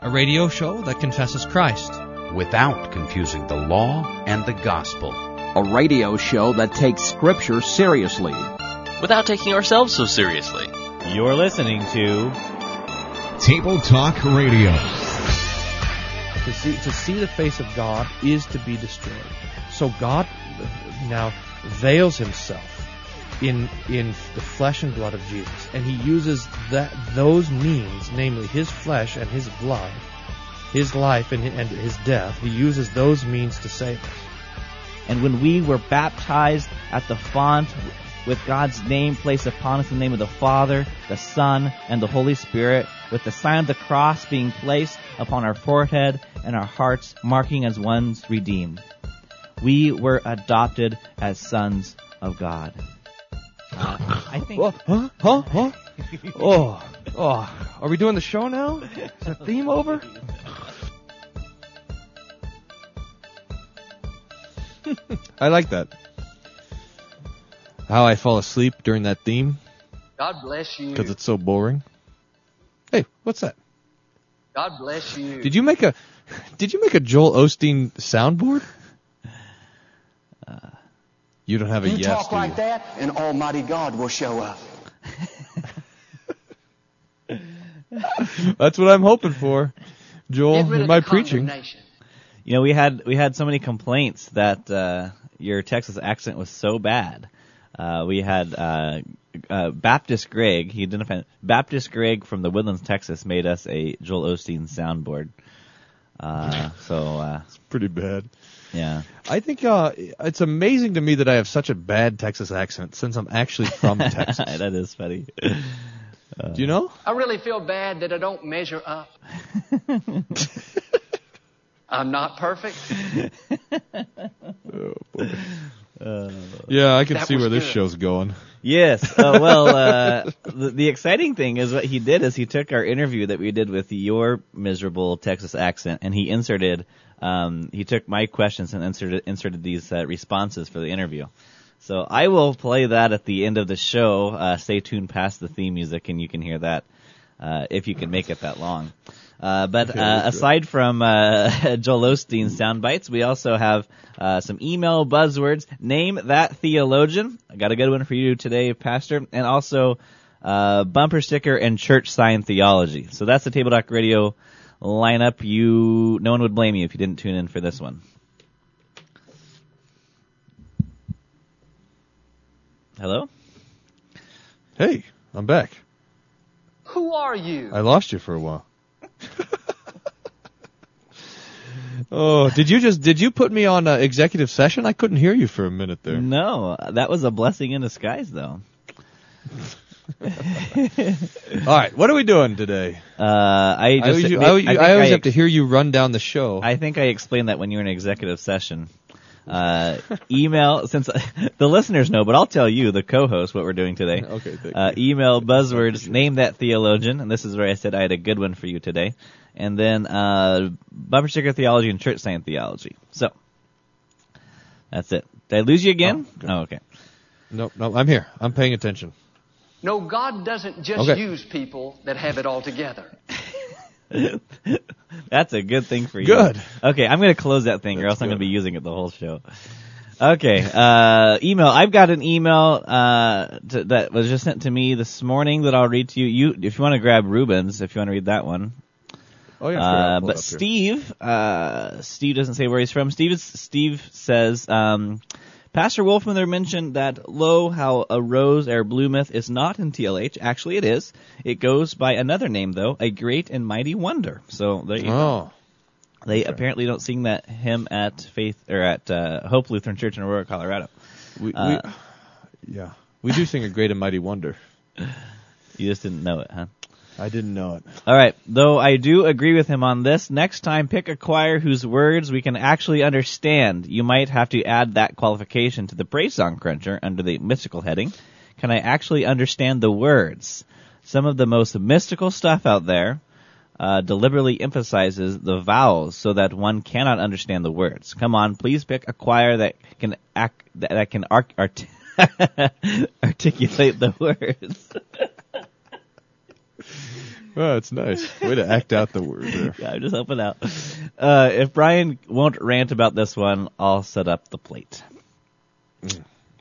a radio show that confesses Christ without confusing the law and the gospel. A radio show that takes Scripture seriously without taking ourselves so seriously. You're listening to Table Talk Radio. To see, to see the face of God is to be destroyed. So God now veils himself in in the flesh and blood of Jesus, and he uses that those means, namely his flesh and his blood, his life and, and his death. He uses those means to save us. And when we were baptized at the font with God's name placed upon us in the name of the Father, the Son, and the Holy Spirit, with the sign of the cross being placed upon our forehead and our hearts, marking as ones redeemed. We were adopted as sons of God. Uh, I think. What? Huh? Huh? Huh? oh, oh. Are we doing the show now? Is the theme over? I like that. How I fall asleep during that theme. God bless you. Because it's so boring. Hey, what's that? God bless you. Did you make a Did you make a Joel Osteen soundboard? Uh, you don't have a you yes. talk like that, and Almighty God will show up. That's what I'm hoping for, Joel. In my preaching. You know, we had we had so many complaints that uh, your Texas accent was so bad. Uh, we had uh, uh, Baptist Greg. He identified Baptist Greg from the Woodlands, Texas, made us a Joel Osteen soundboard. Uh, so uh, it's pretty bad. Yeah, I think uh, it's amazing to me that I have such a bad Texas accent since I'm actually from Texas. that is funny. Uh, Do you know? I really feel bad that I don't measure up. I'm not perfect. oh, boy. Uh, yeah, I can see where this show's going. Yes. Uh, well, uh, the, the, exciting thing is what he did is he took our interview that we did with your miserable Texas accent and he inserted, um, he took my questions and inserted, inserted these uh, responses for the interview. So I will play that at the end of the show. Uh, stay tuned past the theme music and you can hear that uh, if you can make it that long. Uh, but uh, aside from uh, Joel Osteen sound bites, we also have uh, some email buzzwords. Name that theologian. I got a good one for you today, Pastor, and also uh, bumper sticker and church sign theology. So that's the Table Talk Radio lineup. You, no one would blame you if you didn't tune in for this one. Hello. Hey, I'm back. Who are you? I lost you for a while. oh, did you just did you put me on uh, executive session? I couldn't hear you for a minute there. No, that was a blessing in disguise, though. All right, what are we doing today? Uh, I just I, I, I, I always have to hear you run down the show. I think I explained that when you were in executive session. Uh, email since the listeners know, but I'll tell you, the co-host, what we're doing today. Okay. Uh, email buzzwords. Name that theologian, and this is where I said I had a good one for you today. And then uh, bumper sticker theology and church sign theology. So that's it. Did I lose you again? Oh, oh okay. No, no, I'm here. I'm paying attention. No, God doesn't just okay. use people that have it all together. That's a good thing for you. Good. Okay, I'm going to close that thing, That's or else good. I'm going to be using it the whole show. Okay, uh, email. I've got an email uh, to, that was just sent to me this morning that I'll read to you. You, if you want to grab Ruben's, if you want to read that one. Oh yeah. Uh, but Steve, uh, Steve doesn't say where he's from. Steve, is, Steve says, um, Pastor Wolfmueller mentioned that, lo, how a rose or bloometh is not in TLH. Actually, it is. It goes by another name, though, a great and mighty wonder. So there you oh. go. They okay. apparently don't sing that hymn at Faith or at uh, Hope Lutheran Church in Aurora, Colorado. We, uh, we, yeah, we do sing a great and mighty wonder. You just didn't know it, huh? I didn't know it. All right. Though I do agree with him on this, next time pick a choir whose words we can actually understand. You might have to add that qualification to the praise song cruncher under the mystical heading. Can I actually understand the words? Some of the most mystical stuff out there uh, deliberately emphasizes the vowels so that one cannot understand the words. Come on, please pick a choir that can act, that, can art, articulate the words. Oh, it's nice. Way to act out the word there. Yeah, I'm just helping out. Uh, if Brian won't rant about this one, I'll set up the plate.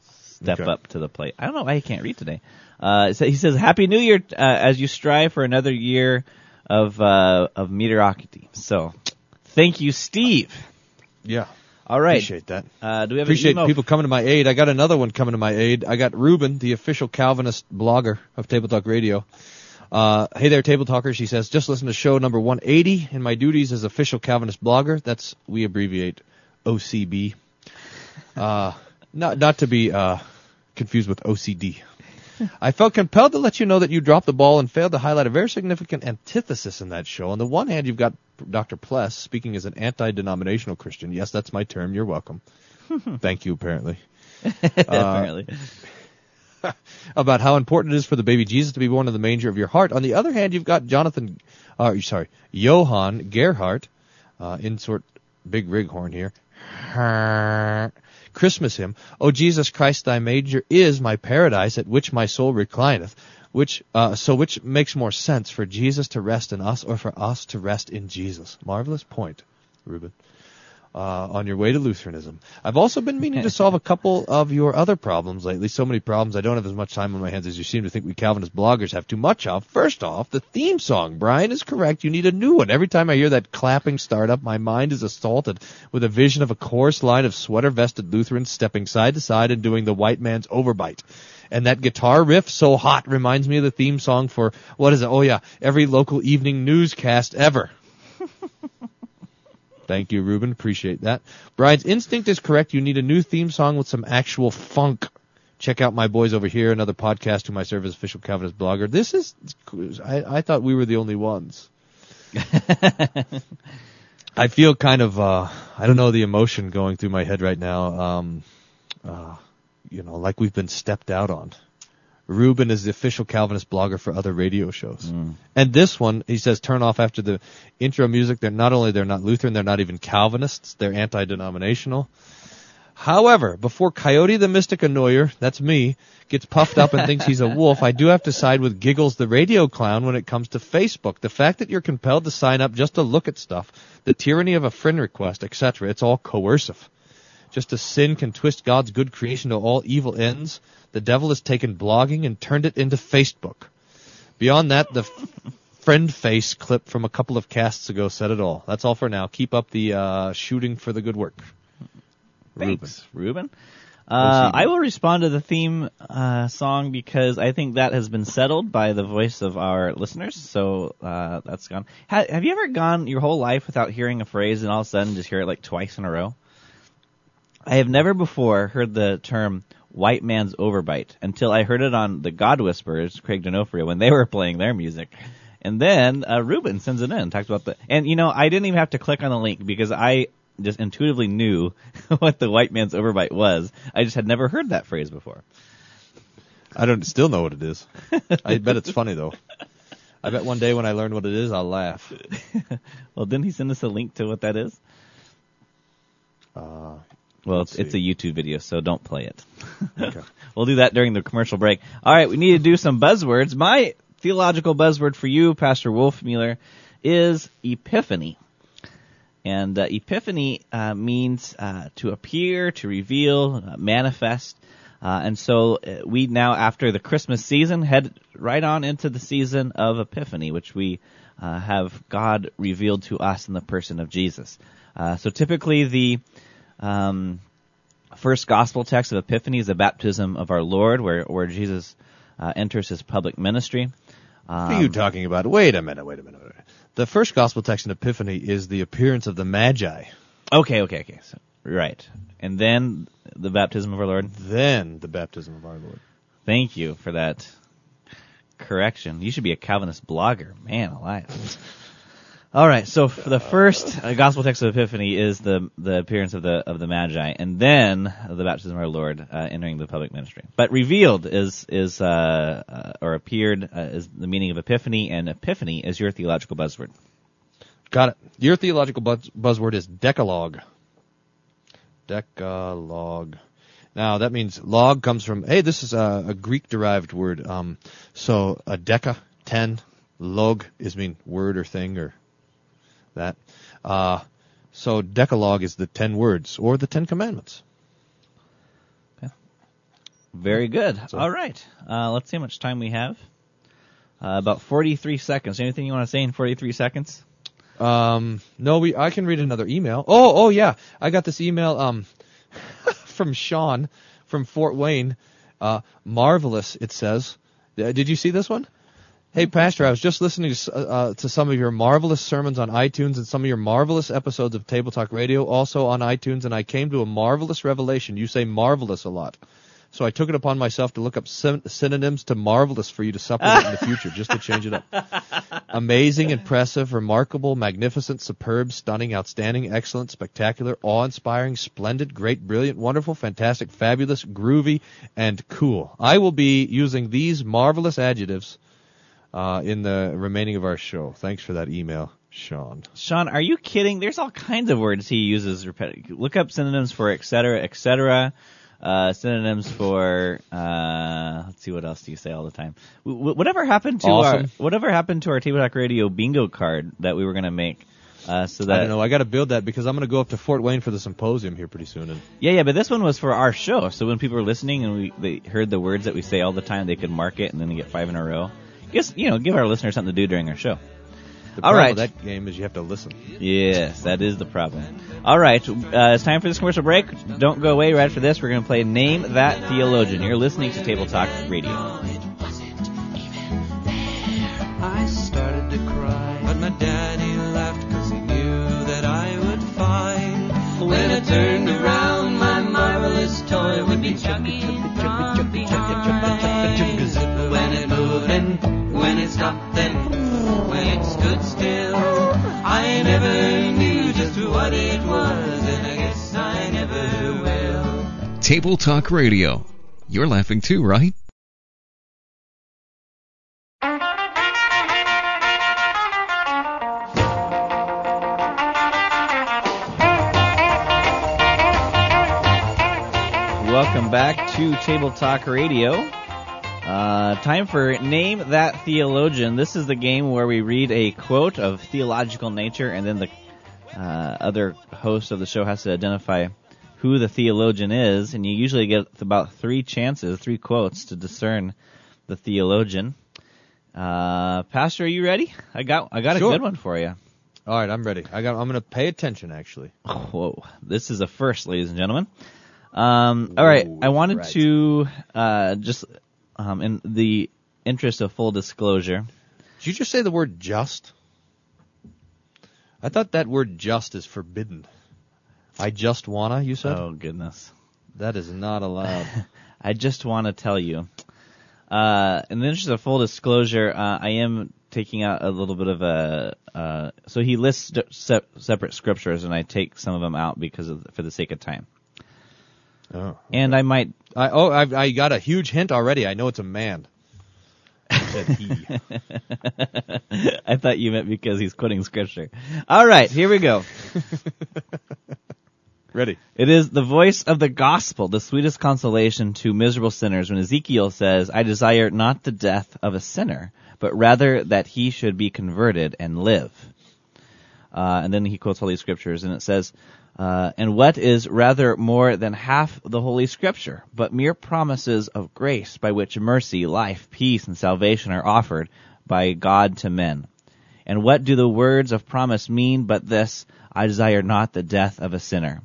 Step Okay. up to the plate. I don't know why he can't read today. Uh, so he says, "Happy New Year uh, as you strive for another year of uh, of mediocrity." So, thank you, Steve. Yeah. All right. Appreciate that. Uh, do we have Appreciate people coming to my aid. I got another one coming to my aid. I got Ruben, the official Calvinist blogger of Table Talk Radio. Uh, hey there, Table Talker. She says, just listen to show number 180 in my duties as official Calvinist blogger. That's, we abbreviate OCB. Uh, not, not to be, uh, confused with OCD. I felt compelled to let you know that you dropped the ball and failed to highlight a very significant antithesis in that show. On the one hand, you've got Dr. Pless speaking as an anti-denominational Christian. Yes, that's my term. You're welcome. Thank you, apparently. Apparently. About how important it is for the baby Jesus to be born in the manger of your heart. On the other hand, you've got Jonathan, uh, sorry, Johann Gerhard, uh, insert big rig horn here. Christmas hymn. O Jesus Christ, thy manger is my paradise at which my soul reclineth. Which, uh, so which makes more sense for Jesus to rest in us or for us to rest in Jesus? Marvelous point, Ruben. Uh, on your way to Lutheranism. I've also been meaning to solve a couple of your other problems lately. So many problems. I don't have as much time on my hands as you seem to think we Calvinist bloggers have too much of. First off, the theme song. Brian is correct. You need a new one. Every time I hear that clapping startup, my mind is assaulted with a vision of a chorus line of sweater vested Lutherans stepping side to side and doing the white man's overbite. And that guitar riff, so hot, reminds me of the theme song for, what is it? Oh yeah, every local evening newscast ever. Thank you, Ruben. Appreciate that. Brian's instinct is correct. You need a new theme song with some actual funk. Check out my boys over here, another podcast whom I serve as official Calvinist blogger. This is, I, I thought we were the only ones. I feel kind of, uh, I don't know the emotion going through my head right now. Um, uh, you know, like we've been stepped out on. Ruben is the official Calvinist blogger for other radio shows. Hmm. And this one, he says, turn off after the intro music. They're not only they're not Lutheran, they're not even Calvinists. They're anti-denominational. However, before Coyote the Mystic Annoyer, that's me, gets puffed up and thinks he's a wolf, I do have to side with Giggles the Radio Clown when it comes to Facebook. The fact that you're compelled to sign up just to look at stuff, the tyranny of a friend request, etc., it's all coercive. Just as sin can twist God's good creation to all evil ends, the devil has taken blogging and turned it into Facebook. Beyond that, the f- Friendface clip from a couple of casts ago said it all. That's all for now. Keep up the uh, shooting for the good work. Thanks, Ruben. Uh, I will respond to the theme uh, song because I think that has been settled by the voice of our listeners. So uh, that's gone. Ha- have you ever gone your whole life without hearing a phrase and all of a sudden just hear it like twice in a row? I have never before heard the term "white man's overbite" until I heard it on the God Whisperers, Craig D'Onofrio, when they were playing their music. And then uh, Ruben sends it in, and talks about the, and you know, I didn't even have to click on the link because I just intuitively knew what the white man's overbite was. I just had never heard that phrase before. I don't still know what it is. I bet it's funny though. I bet one day when I learn what it is, I'll laugh. Well, didn't he send us a link to what that is? Well, Let's it's, it's a. YouTube video, so don't play it. Okay. we'll do that during the commercial break. All right, we need to do some buzzwords. My theological buzzword for you, Pastor Wolfmueller, is epiphany. And uh, epiphany uh, means uh, to appear, to reveal, uh, manifest. Uh, and so uh, we now, after the Christmas season, head right on into the season of Epiphany, which we uh, have God revealed to us in the person of Jesus. Uh, so typically the um, first gospel text of Epiphany is the baptism of our Lord, where where Jesus uh, enters his public ministry. what are you talking about? Wait a minute, wait a minute. Wait a minute. The first gospel text in Epiphany is the appearance of the Magi. Okay, okay, okay. So, right, and then the baptism of our Lord. Then the baptism of our Lord. Thank you for that correction. You should be a Calvinist blogger, man alive. All right, so the first uh, gospel text of Epiphany is the the appearance of the of the Magi, and then the baptism of our Lord uh, entering the public ministry. But revealed is is uh, uh, or appeared uh, is the meaning of Epiphany, and Epiphany is your theological buzzword. Got it. Your theological buzz- buzzword is decalogue. Decalogue. Now that means log comes from. Hey, this is a, a Greek derived word. Um, so a deca, ten, Log is mean word or thing or that. Uh, so Decalogue is the ten words or the Ten Commandments. Okay. Very good. All right. Uh, let's see how much time we have. Uh, about 43 seconds. Anything you want to say in 43 seconds? Um, no, we. I can read another email. Oh, oh yeah, I got this email um from Sean from Fort Wayne. Uh, marvelous. It says. Uh, did you see this one? Hey, Pastor, I was just listening to, uh, to some of your marvelous sermons on iTunes and some of your marvelous episodes of Table Talk Radio, also on iTunes, and I came to a marvelous revelation. You say marvelous a lot. So I took it upon myself to look up syn- synonyms to marvelous for you to supplement in the future, just to change it up. Amazing, impressive, remarkable, magnificent, superb, stunning, outstanding, excellent, spectacular, awe-inspiring, splendid, great, brilliant, wonderful, fantastic, fabulous, groovy, and cool. I will be using these marvelous adjectives uh, in the remaining of our show. Thanks for that email, Sean. Sean, are you kidding? There's all kinds of words he uses. Repet- look up synonyms for etc., etc. Uh, synonyms for uh, let's see what else do you say all the time. W- whatever happened to Awesome. our whatever happened to our Table Talk Radio bingo card that we were gonna make? Uh, so that I don't know. I got to build that because I'm going to go up to Fort Wayne for the symposium here pretty soon. And Yeah, yeah, but this one was for our show. So when people were listening and we they heard the words that we say all the time, they could mark it and then they get five in a row. Just you know, give our listeners something to do during our show. the All problem right. with that game is you have to listen. Yes, that is the problem. All right, uh, it's time for this commercial break. Don't go away. Right after this, we're going to play Name That Theologian. You're listening to Table Talk Radio. Table Talk Radio. You're laughing too, right? Welcome back to Table Talk Radio. Uh, time for Name That Theologian. This is the game where we read a quote of theological nature, and then the uh, other host of the show has to identify who the theologian is, and you usually get about three chances, three quotes to discern the theologian. Uh, Pastor, are you ready? I got I got Sure. a good one for you. All right, I'm ready. I got. I'm going to pay attention. Actually, Whoa, this is a first, ladies and gentlemen. Um, all right, I wanted right. to uh, just, um, in the interest of full disclosure, did you just say the word just? I thought that word just is forbidden. I just wanna. You said oh goodness, that is not allowed. I just want to tell you, uh, in the interest of full disclosure, uh, I am taking out a little bit of a. Uh, so he lists se- separate scriptures, and I take some of them out because of for the sake of time. oh. And I might I, oh, I, I got a huge hint already. I know it's a man. I thought you meant because he's quoting scripture. All right, here we go. Ready? It is the voice of the gospel, the sweetest consolation to miserable sinners when Ezekiel says, I desire not the death of a sinner, but rather that he should be converted and live. Uh, and then he quotes Holy Scriptures, and it says, uh, and what is rather more than half the Holy Scripture, but mere promises of grace by which mercy, life, peace, and salvation are offered by God to men. And what do the words of promise mean but this, I desire not the death of a sinner?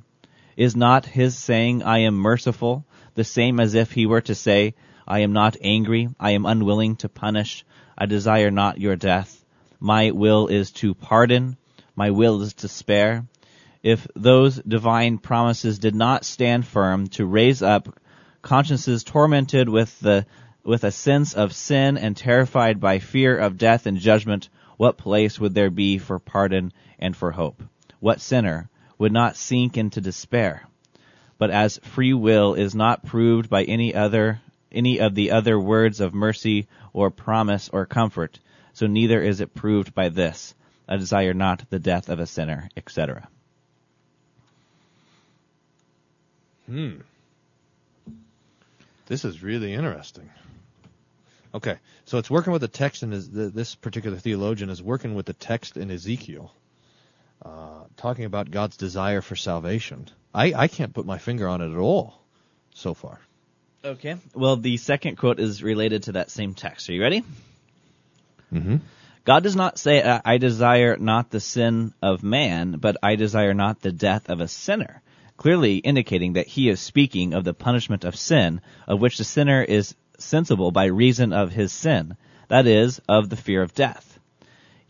Is not his saying, I am merciful, the same as if he were to say, I am not angry, I am unwilling to punish, I desire not your death. My will is to pardon, my will is to spare. If those divine promises did not stand firm to raise up consciences tormented with the with a sense of sin and terrified by fear of death and judgment, what place would there be for pardon and for hope? What sinner would not sink into despair? But as free will is not proved by any other any of the other words of mercy or promise or comfort, so neither is it proved by this. I desire not the death of a sinner, etc. Hmm. This is really interesting. Okay, so it's working with the text, and this particular theologian is working with the text in Ezekiel, uh, talking about God's desire for salvation. I, I can't put my finger on it at all so far. Okay. Well, the second quote is related to that same text. Are you ready? Mm-hmm. God does not say, I desire not the sin of man, but I desire not the death of a sinner. Clearly indicating that he is speaking of the punishment of sin, of which the sinner is sensible by reason of his sin. That is, of the fear of death.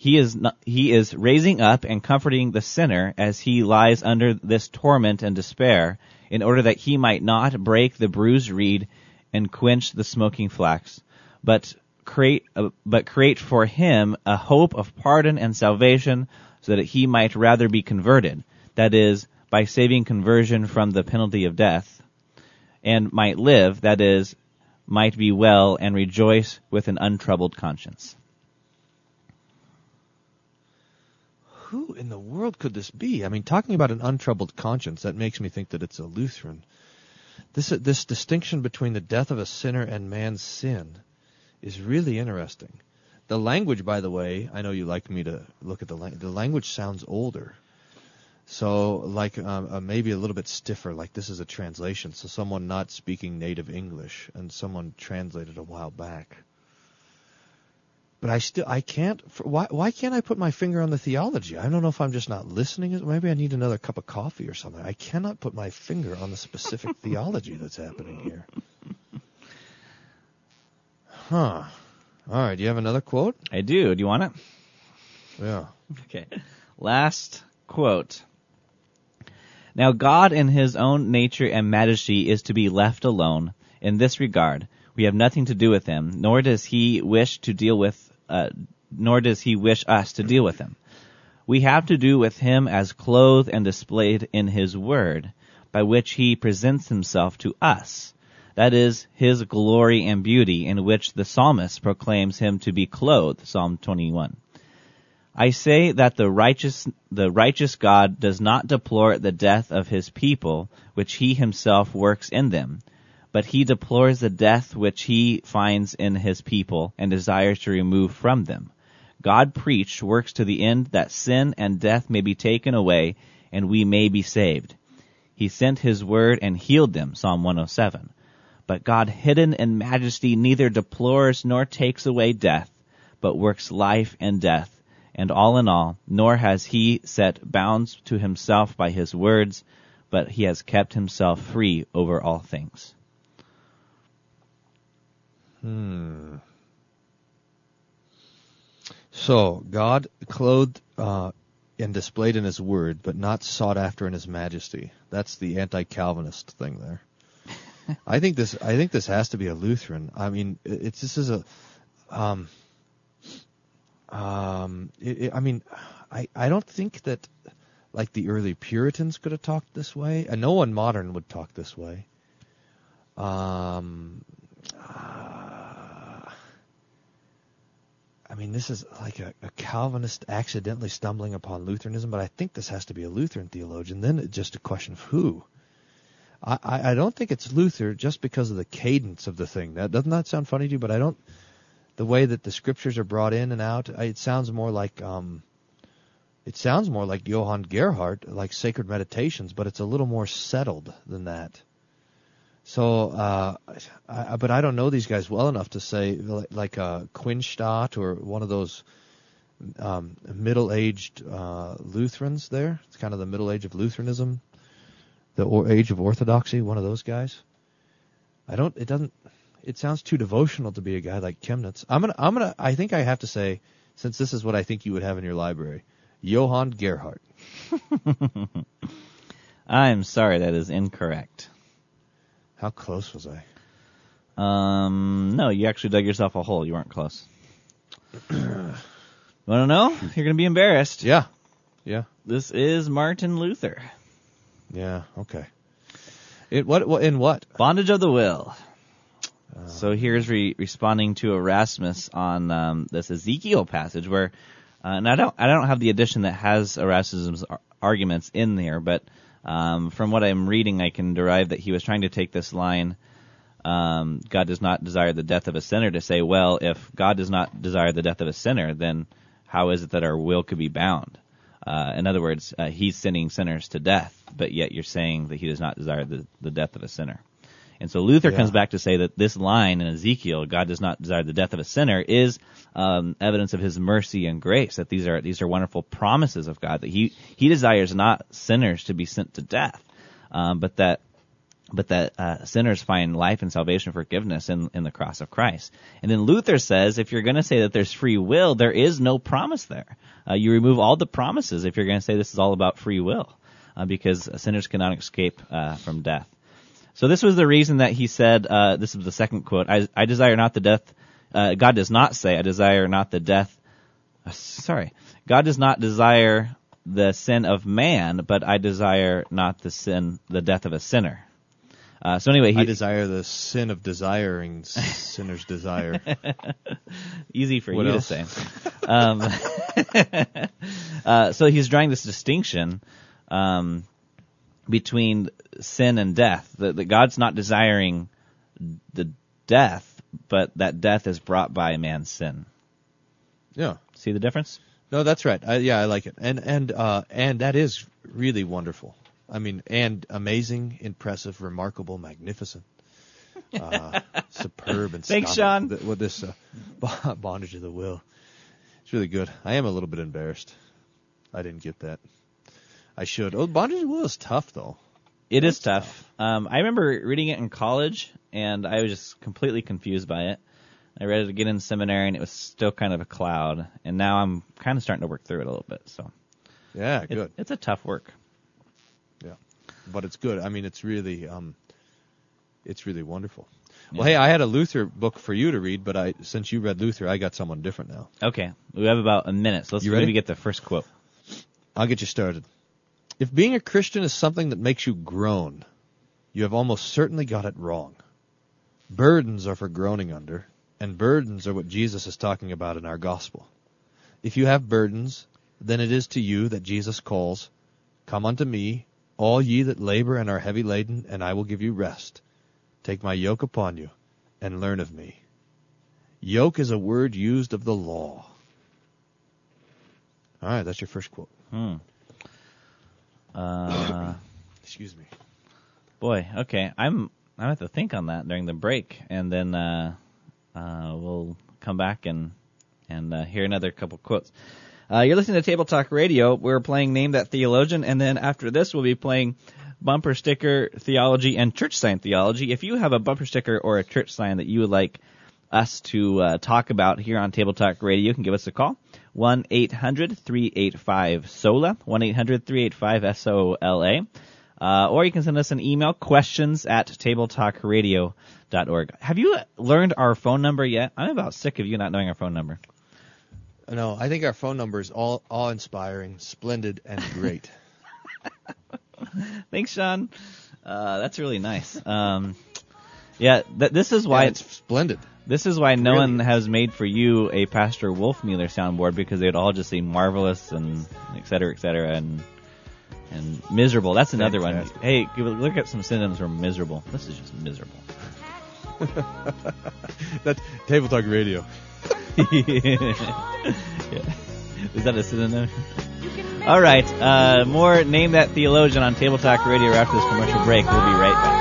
He is, not, he is raising up and comforting the sinner as he lies under this torment and despair, in order that he might not break the bruised reed and quench the smoking flax, but create, uh, but create for him a hope of pardon and salvation, so that he might rather be converted. That is, by saving conversion from the penalty of death, and might live. That is, might be well and rejoice with an untroubled conscience. Who in the world could this be? I mean, talking about an untroubled conscience, that makes me think that it's a Lutheran. This this distinction between the death of a sinner and man's sin is really interesting. The language, by the way, I know you like me to look at the language. The language sounds older, so like um, uh, maybe a little bit stiffer. Like this is a translation, so someone not speaking native English and someone translated a while back but I still I can't. Why why can't I put my finger on the theology? I don't know if I'm just not listening. Maybe I need another cup of coffee or something. I cannot put my finger on the specific theology that's happening here. Huh. All right. Do you have another quote? I do. Do you want it? Yeah. Okay. Last quote. Now God in his own nature and majesty is to be left alone in this regard. We have nothing to do with him, nor does he wish to deal with uh, nor does he wish us to deal with him. We have to do with him as clothed and displayed in his word, by which he presents himself to us. That is his glory and beauty in which the psalmist proclaims him to be clothed, Psalm 21. I say that the righteous, the righteous God does not deplore the death of his people, which he himself works in them, but he deplores the death which he finds in his people and desires to remove from them. God preached works to the end that sin and death may be taken away and we may be saved. He sent his word and healed them, Psalm 107. But God hidden in majesty neither deplores nor takes away death, but works life and death, and all in all, nor has he set bounds to himself by his words, but he has kept himself free over all things. Hmm. So God clothed uh, and displayed in His Word, but not sought after in His majesty. That's the anti-Calvinist thing there. I think this. I think this has to be a Lutheran. I mean, it's this is a. Um, um, it, it, I mean, I I don't think that like the early Puritans could have talked this way, and no one modern would talk this way. Um, uh, I mean, this is like a, a, Calvinist accidentally stumbling upon Lutheranism, but I think this has to be a Lutheran theologian. Then it's just a question of who. I, I, I don't think it's Luther just because of the cadence of the thing. That doesn't that sound funny to you? But I don't. The way that the scriptures are brought in and out, it sounds more like um, it sounds more like Johann Gerhard, like Sacred Meditations, but it's a little more settled than that. So, uh, I, but I don't know these guys well enough to say like uh, Quenstedt or one of those um, middle-aged uh, Lutherans. There, it's kind of the middle age of Lutheranism, the or- age of Orthodoxy. One of those guys. I don't. It doesn't. It sounds too devotional to be a guy like Chemnitz. I'm gonna. I'm gonna. I think I have to say, since this is what I think you would have in your library, Johann Gerhard. I'm sorry, that is incorrect. How close was I? Um, no, you actually dug yourself a hole. You weren't close. Want to know? You're going to be embarrassed. Yeah. Yeah. This is Martin Luther. Yeah. Okay. It what? what in what? Bondage of the will. Uh, so here's re- responding to Erasmus on um, this Ezekiel passage where, uh, and I don't I don't have the edition that has Erasmus's ar- arguments in there, but um, from what I'm reading, I can derive that he was trying to take this line um, God does not desire the death of a sinner to say, well, if God does not desire the death of a sinner, then how is it that our will could be bound? Uh, in other words, uh, he's sending sinners to death, but yet you're saying that he does not desire the, the death of a sinner. And so Luther Yeah. comes back to say that this line in Ezekiel, God does not desire the death of a sinner, is um, evidence of His mercy and grace. That these are these are wonderful promises of God. That He He desires not sinners to be sent to death, um, but that but that uh, sinners find life and salvation and forgiveness in, in the cross of Christ. And then Luther says if you're going to say that there's free will, there is no promise there. Uh, you remove all the promises if you're going to say this is all about free will, uh, because sinners cannot escape uh, from death. So this was the reason that he said, uh, this is the second quote, I, I desire not the death, uh, God does not say, I desire not the death, uh, sorry, God does not desire the sin of man, but I desire not the sin, the death of a sinner. Uh, so anyway, he I desire the sin of desiring sinners desire. easy for What you else? to say. Um, uh, so he's drawing this distinction um, between sin and death. That, that God's not desiring the death, but that death is brought by man's sin. Yeah. See the difference? No, that's right. I, yeah, I like it, and and uh, and that is really wonderful. I mean, and amazing, impressive, remarkable, magnificent, uh, superb, and Thanks. Sean. Th- With this uh, bondage of the will, it's really good. I am a little bit embarrassed. I didn't get that. I should. Oh, bondage is tough though. It is tough. Um, I remember reading it in college, and I was just completely confused by it. I read it again in seminary, and it was still kind of a cloud. And now I'm kind of starting to work through it a little bit. So Yeah, it- good. it's a tough work. Yeah, but it's good. I mean, it's really, um, it's really wonderful. Yeah. Well, hey, I had a Luther book for you to read, but I since you read Luther, I got someone different now. Okay, we have about a minute, so let's You ready? maybe get the first quote. I'll get you started. If being a Christian is something that makes you groan, you have almost certainly got it wrong. Burdens are for groaning under, and burdens are what Jesus is talking about in our gospel. If you have burdens, then it is to you that Jesus calls, Come unto me, all ye that labor and are heavy laden, and I will give you rest. Take my yoke upon you, and learn of me. Yoke is a word used of the law. All right, that's your first quote. Hmm. Uh, Excuse me. boy, okay, I'm I have to think on that during the break, and then uh, uh, we'll come back and and uh, hear another couple quotes. Uh, you're listening to Table Talk Radio. We're playing Name That Theologian, and then after this, we'll be playing bumper sticker theology and church sign theology. If you have a bumper sticker or a church sign that you would like us to uh, talk about here on Table Talk Radio, you can give us a call. 1-800-385-SOLA, 1-800-385-S-O-L-A. Uh, or you can send us an email, questions at tabletalkradio.org. Have you learned our phone number yet? I'm about sick of you not knowing our phone number. No, I think our phone number is all awe-inspiring, splendid, and great. Thanks, Sean. Uh, that's really nice. Um, yeah, th- this is why Yeah, it's splendid. This is why no Really one has made for you a Pastor Wolfmueller soundboard because they'd all just seem marvelous and et cetera, et cetera, and and miserable. That's another Fantastic. one. Hey, look at some synonyms for miserable. This is just miserable. That's Table Talk Radio. yeah. Is that a synonym? All right, uh, more name that theologian on Table Talk Radio after this commercial break. We'll be right back.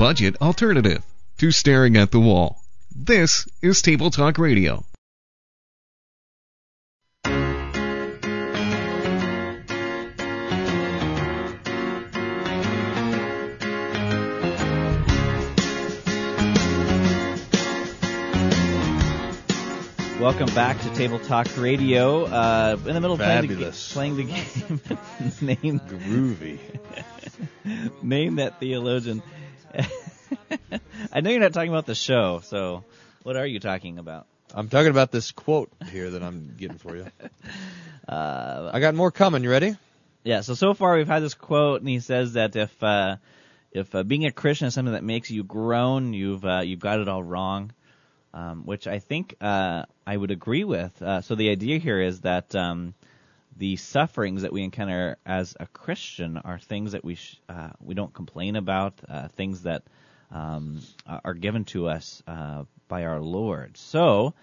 Budget alternative to staring at the wall. This is Table Talk Radio. Welcome back to Table Talk Radio. Uh, in the middle of playing the, ga- playing the game, name Groovy. name that theologian. I know you're not talking about the show, so what are you talking about? I'm talking about this quote here that I'm getting for you. Uh, I got more coming. You ready? Yeah. So so far we've had this quote, and he says that if uh, if uh, being a Christian is something that makes you groan, you've uh, you've got it all wrong. Um, which I think uh, I would agree with. Uh, so the idea here is that um, the sufferings that we encounter as a Christian are things that we sh- uh, we don't complain about, uh, things that um, are given to us uh, by our Lord. So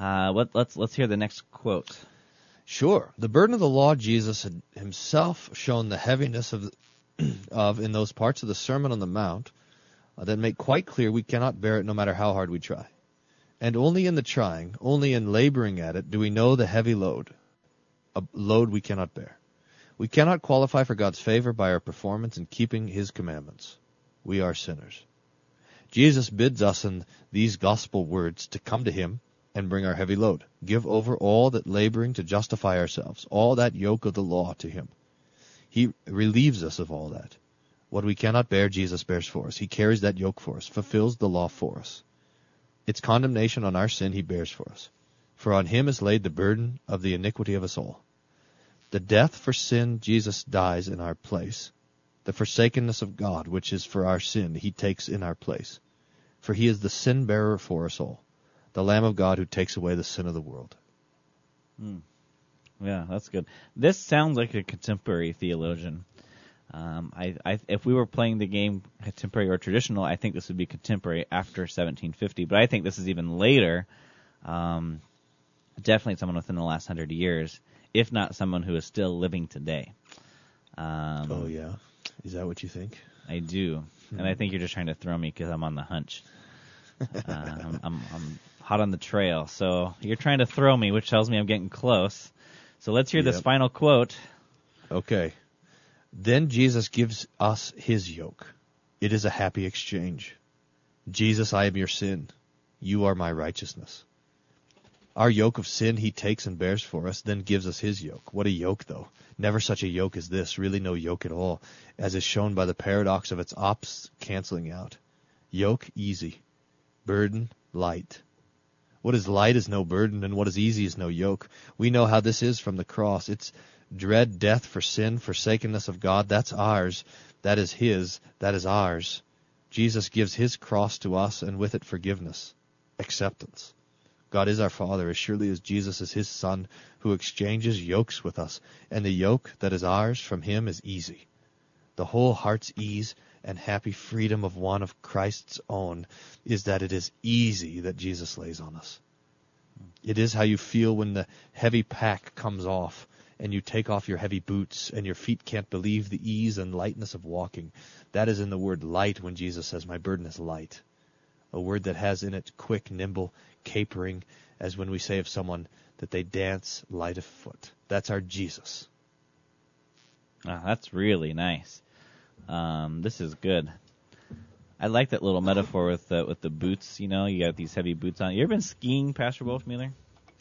uh, let, let's let's hear the next quote. Sure. The burden of the law, Jesus had himself shown the heaviness of, of in those parts of the Sermon on the Mount uh, that make quite clear we cannot bear it no matter how hard we try. And only in the trying, only in laboring at it, do we know the heavy load, a load we cannot bear. We cannot qualify for God's favor by our performance in keeping His commandments. We are sinners. Jesus bids us in these gospel words to come to Him and bring our heavy load. Give over all that laboring to justify ourselves, all that yoke of the law to Him. He relieves us of all that. What we cannot bear, Jesus bears for us. He carries that yoke for us, fulfills the law for us. Its condemnation on our sin He bears for us. For on Him is laid the burden of the iniquity of us all. The death for sin, Jesus dies in our place. The forsakenness of God, which is for our sin, He takes in our place. For He is the sin bearer for us all the Lamb of God who takes away the sin of the world. Hmm. Yeah, that's good. This sounds like a contemporary theologian. Um, I, I, if we were playing the game contemporary or traditional, I think this would be contemporary after 1750. But I think this is even later. Um, definitely someone within the last hundred years, if not someone who is still living today. Um, oh yeah, is that what you think? I do, and I think you're just trying to throw me because I'm on the hunch. uh, I'm, I'm, I'm hot on the trail, so you're trying to throw me, which tells me I'm getting close. So let's hear this final quote. Okay. Then Jesus gives us his yoke. It is a happy exchange. Jesus, I am your sin. You are my righteousness. Our yoke of sin he takes and bears for us, then gives us his yoke. What a yoke, though. Never such a yoke as this, really no yoke at all, as is shown by the paradox of its ops canceling out. Yoke, easy. Burden, light. What is light is no burden, and what is easy is no yoke. We know how this is from the cross. It's dread death for sin, forsakenness of God. That's ours. That is His. That is ours. Jesus gives His cross to us, and with it forgiveness, acceptance. God is our Father as surely as Jesus is His Son, who exchanges yokes with us, and the yoke that is ours from Him is easy. The whole heart's ease and happy freedom of one of Christ's own is that it is easy that Jesus lays on us. It is how you feel when the heavy pack comes off and you take off your heavy boots and your feet can't believe the ease and lightness of walking. That is in the word light when Jesus says, My burden is light. A word that has in it quick, nimble, capering, as when we say of someone that they dance light of foot. That's our Jesus. Ah, that's really nice. Um, this is good. I like that little metaphor with the with the boots. You know, you got these heavy boots on. You ever been skiing, Pastor Wolfmueller?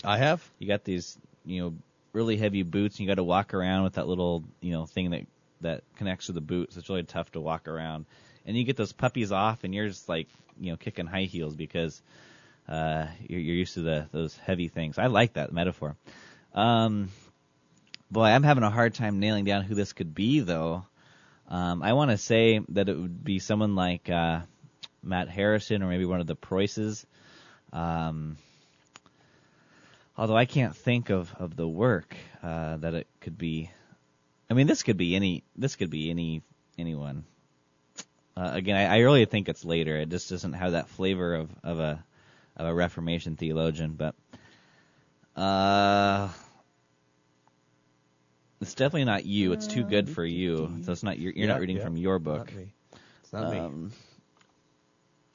I have. You got these, you know, really heavy boots, and you got to walk around with that little, you know, thing that that connects to the boots. It's really tough to walk around, and you get those puppies off, and you're just like, you know, kicking high heels because uh, you're, you're used to the those heavy things. I like that metaphor. Um, boy, I'm having a hard time nailing down who this could be, though. Um, I want to say that it would be someone like uh, Matt Harrison or maybe one of the Preuses. Um, although I can't think of, of the work uh, that it could be. I mean, this could be any. This could be any anyone. Uh, again, I, I really think it's later. It just doesn't have that flavor of, of a of a Reformation theologian, but uh, it's definitely not you. It's too good for you. So it's not you're, you're Yeah, not reading yeah, from your book. Not me. It's not me. Um,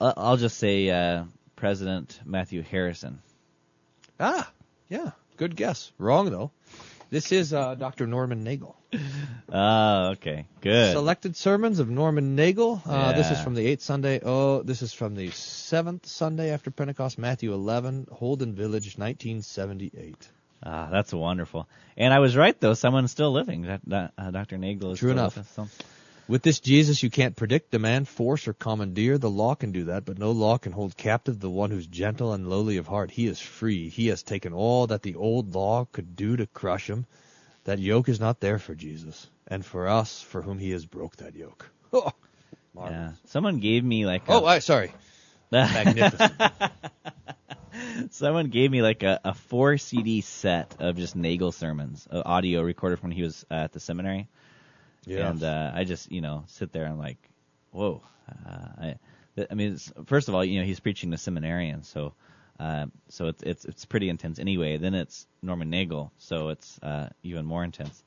I- I'll just say uh, President Matthew Harrison. Ah, yeah, good guess. Wrong though. This is uh, Dr. Norman Nagel. Oh, okay, good. Selected sermons of Norman Nagel. Uh, This is from the eighth Sunday. Oh, this is from the seventh Sunday after Pentecost. Matthew 11, Holden Village, 1978. Ah, that's wonderful. And I was right though. Someone's still living. That, that, uh, Dr. Nagel is True still enough. with us, so- With this Jesus, you can't predict, demand, force, or commandeer. The law can do that, but no law can hold captive the one who's gentle and lowly of heart. He is free. He has taken all that the old law could do to crush him. That yoke is not there for Jesus, and for us, for whom He has broke that yoke. Oh, Yeah. Someone gave me like a, oh I, sorry. Magnificent. Someone gave me like a, a four CD set of just Nagel sermons, uh, audio recorded when he was uh, at the seminary. Yeah. And uh, I just, you know, sit there and like, whoa. Uh, I, I mean, it's, first of all, you know, he's preaching to seminarians, so uh, so it's it's it's pretty intense anyway. Then it's Norman Nagel, so it's uh, even more intense.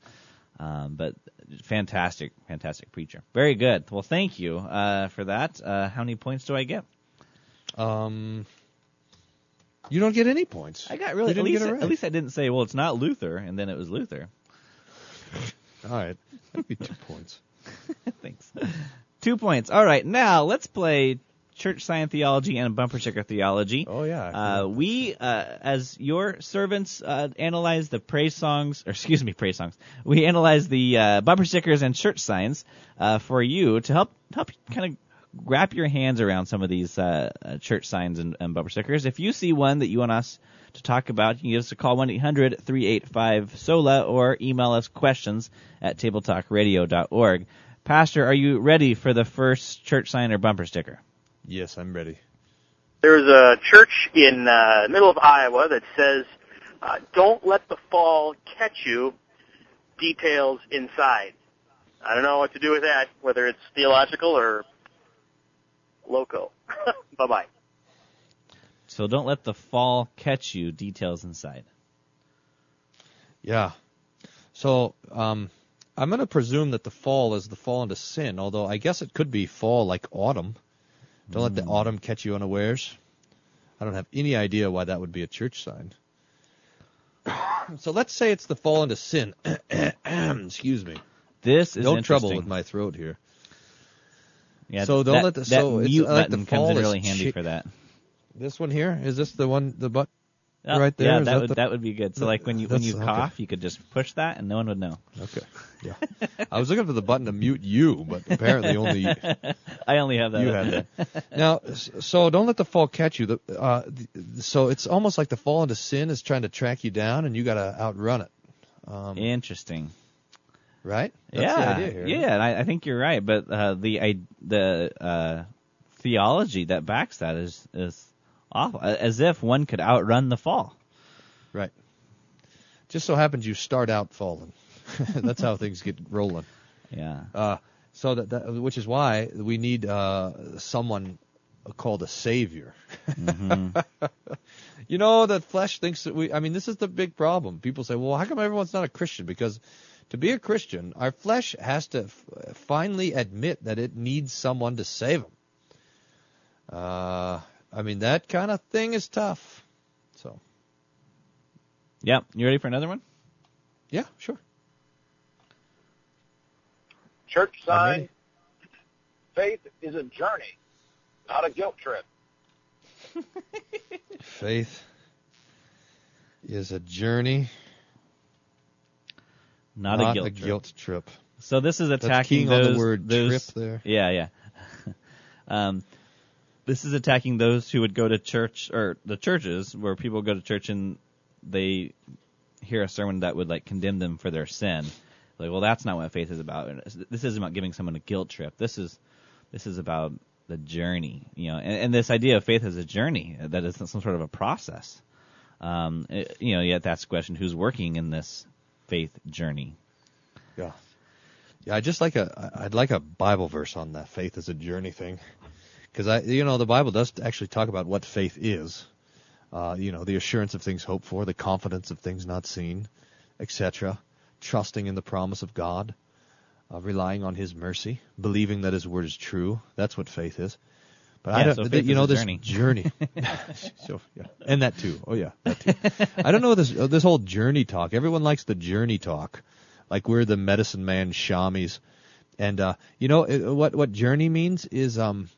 Um, but fantastic, fantastic preacher. Very good. Well, thank you uh, for that. Uh, how many points do I get? Um, you don't get any points. I got really at least right. at least I didn't say, well, it's not Luther, and then it was Luther. All right, that'd be two points. Thanks. Two points. All right, now let's play church sign theology and bumper sticker theology. Oh yeah. Uh, we, uh, as your servants, uh, analyze the praise songs, or excuse me, praise songs. We analyze the uh, bumper stickers and church signs uh, for you to help help kind of wrap your hands around some of these uh, uh, church signs and, and bumper stickers. If you see one that you want us to talk about, you can give us a call one eight hundred three eight five SOLA or email us questions at tabletalkradio.org. Pastor, are you ready for the first church sign or bumper sticker? yes, I'm ready. There's a church in uh, the middle of Iowa that says, uh, "Don't let the fall catch you." Details inside. I don't know what to do with that, whether it's theological or loco. bye bye. So don't let the fall catch you. Details inside. Yeah. So um, I'm going to presume that the fall is the fall into sin, although I guess it could be fall like autumn. Don't let the autumn catch you unawares. I don't have any idea why that would be a church sign. so let's say it's the fall into sin. Excuse me. This is no interesting. trouble with my throat here. Yeah, So don't that, let the- that so it's mute like the button comes in fall really handy chi- for that. This one here is this the one the butt Oh, right there? Yeah, that, that would the- that would be good. So like when you when you okay. cough, you could just push that and no one would know. Okay. Yeah. I was looking for the button to mute you, but apparently only I only have that. you have that. Now, so don't let the fall catch you. The, uh, the, so it's almost like the fall into sin is trying to track you down, and you got to outrun it. Um, Interesting. Right? That's yeah, the idea here. yeah, and I, I think you're right. But uh, the I, the uh, theology that backs that is is awful, as if one could outrun the fall. Right. Just so happens you start out falling. That's how things get rolling. Yeah. Uh, so that, that which is why we need uh, someone called a savior. Mm-hmm. you know, the flesh thinks that we. I mean, this is the big problem. People say, "Well, how come everyone's not a Christian?" Because to be a Christian, our flesh has to f- finally admit that it needs someone to save them. Uh, I mean, that kind of thing is tough. So, Yeah. You ready for another one? yeah, sure. Church sign. Faith is a journey, not a guilt trip. Faith is a journey, Not, a guilt. a trip. guilt trip. So this is That's attacking on those. the word those, trip there. Yeah, yeah. um, this is attacking those who would go to church or the churches where people go to church and they hear a sermon that would like condemn them for their sin. Like, well, that's not what faith is about. This isn't about giving someone a guilt trip. This is this is about the journey, you know, and, and this idea of faith as a journey that is some sort of a process. Um, it- you know, to ask the question: Who's working in this faith journey? Yeah. Yeah, I just like a I'd like a Bible verse on that faith as a journey thing. Cuz I you know, the Bible does actually talk about what faith is. Uh, you know, the assurance of things hoped for, the confidence of things not seen, etc. Trusting in the promise of God, uh, relying on his mercy, believing that his word is true. That's what faith is. But I don't so th- you know this journey. journey. so yeah, and that too. Oh yeah, that too. I don't know this this whole journey talk. Everyone likes the journey talk, like we're the medicine man shamies, and uh, you know it, what what journey means is um,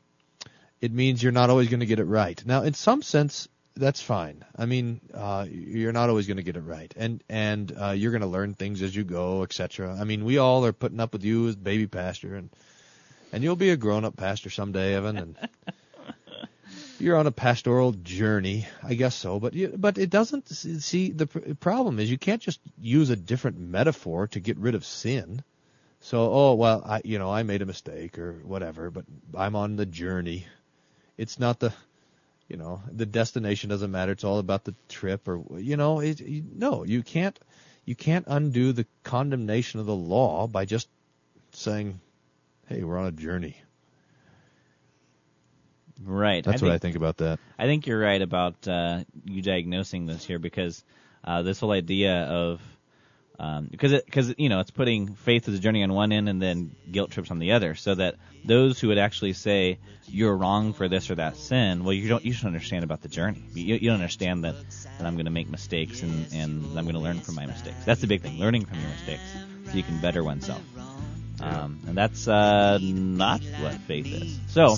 it means you're not always going to get it right. Now, in some sense, that's fine. I mean, uh, you're not always going to get it right, and and uh, you're going to learn things as you go, etc. I mean, we all are putting up with you as baby pastor, and and you'll be a grown up pastor someday, Evan, and you're on a pastoral journey, I guess so. But you, but it doesn't. See, the pr- problem is you can't just use a different metaphor to get rid of sin. So, oh well, I you know I made a mistake or whatever, but I'm on the journey. It's not the, you know, the destination doesn't matter. It's all about the trip or you know, it, you, no, you can't you can't undo the condemnation of the law by just saying, hey, we're on a journey. Right. That's what I think about that. I think you're right about uh, you diagnosing this here because uh, this whole idea of because it because you know it's putting faith as a journey on one end and then guilt trips on the other, so that those who would actually say you're wrong for this or that sin, well, you don't you should understand about the journey. You, you don't understand that, that I'm going to make mistakes and and I'm going to learn from my mistakes. That's the big thing, learning from your mistakes, so you can better oneself. Um, and that's uh, not what faith is. So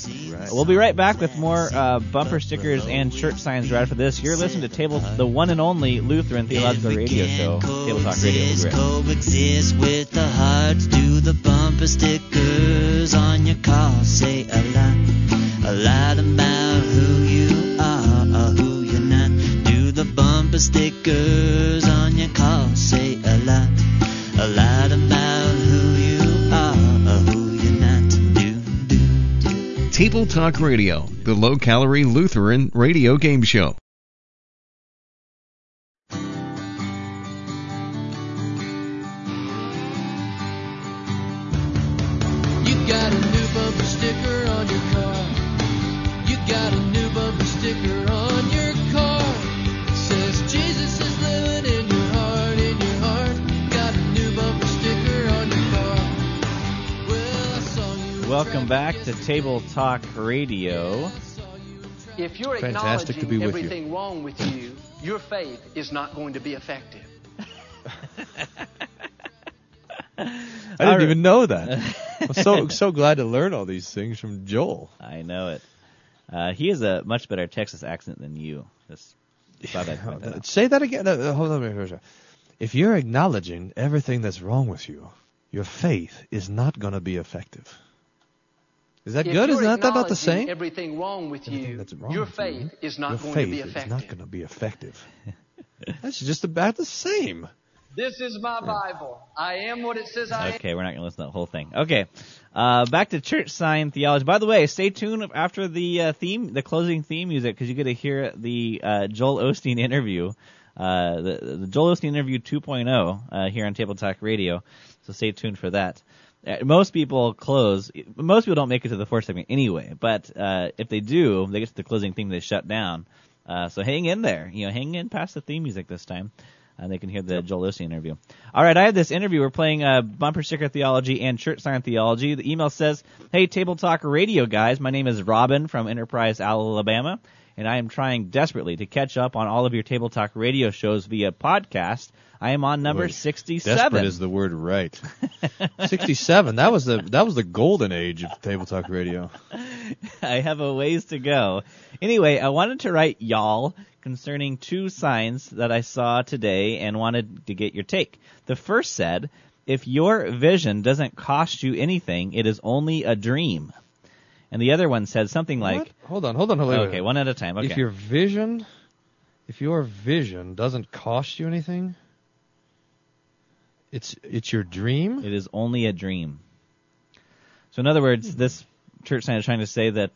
we'll be right back with more uh, bumper stickers and church signs right after this. You're listening to Table, the one and only Lutheran Theological Radio Show, Table Talk Radio. We'll be right back. Coexist with the hearts. Do the bumper stickers on your car. Say a lot, a lot about who you are or who you're not. Do the bumper stickers on your car. Say Table Talk Radio, the low calorie Lutheran radio game show. Welcome back to Table Talk Radio. If you're Fantastic to acknowledging be with you. everything wrong with you, your faith is not going to be effective. I didn't even know that. I'm so so glad to learn all these things from Joel. I know it. Uh, he has a much better Texas accent than you. Just thought I'd point that. Say that again. Hold on a minute. hold on. If you're acknowledging everything that's wrong with you, your faith is not going to be effective. Is that If good? Isn't that about the same? Everything wrong with you, that's wrong your with you, faith is not your going faith to be is effective. not going to be effective. that's just about the same. This is my Bible. I am what it says I am. Okay, we're not going to listen to the whole thing. Okay, uh, back to church sign theology. By the way, stay tuned after the uh, theme, the closing theme music, because you get to hear the uh, Joel Osteen interview, uh, the, the Joel Osteen interview 2.0 uh, here on Table Talk Radio. So stay tuned for that. Uh, most people close. Most people don't make it to the fourth segment anyway, but uh, if they do, they get to the closing theme, they shut down. Uh, so hang in there. You know, hang in past the theme music this time. And they can hear the Joel Osteen interview. All right, I have this interview. We're playing uh, bumper sticker theology and church sign theology. The email says, "Hey, Table Talk Radio guys, my name is Robin from Enterprise, Alabama, and I am trying desperately to catch up on all of your Table Talk Radio shows via podcast. I am on number Boy, 67. Desperate is the word right. 67. That was the that was the golden age of table talk radio. I have a ways to go. Anyway, I wanted to write y'all concerning two signs that I saw today and wanted to get your take. The first said, if your vision doesn't cost you anything, it is only a dream. And the other one said something like, What? Hold on, hold on, hold on. okay, one at a time. Okay. If your vision, if your vision doesn't cost you anything, it's it's your dream. It is only a dream. So in other words, this church sign is trying to say that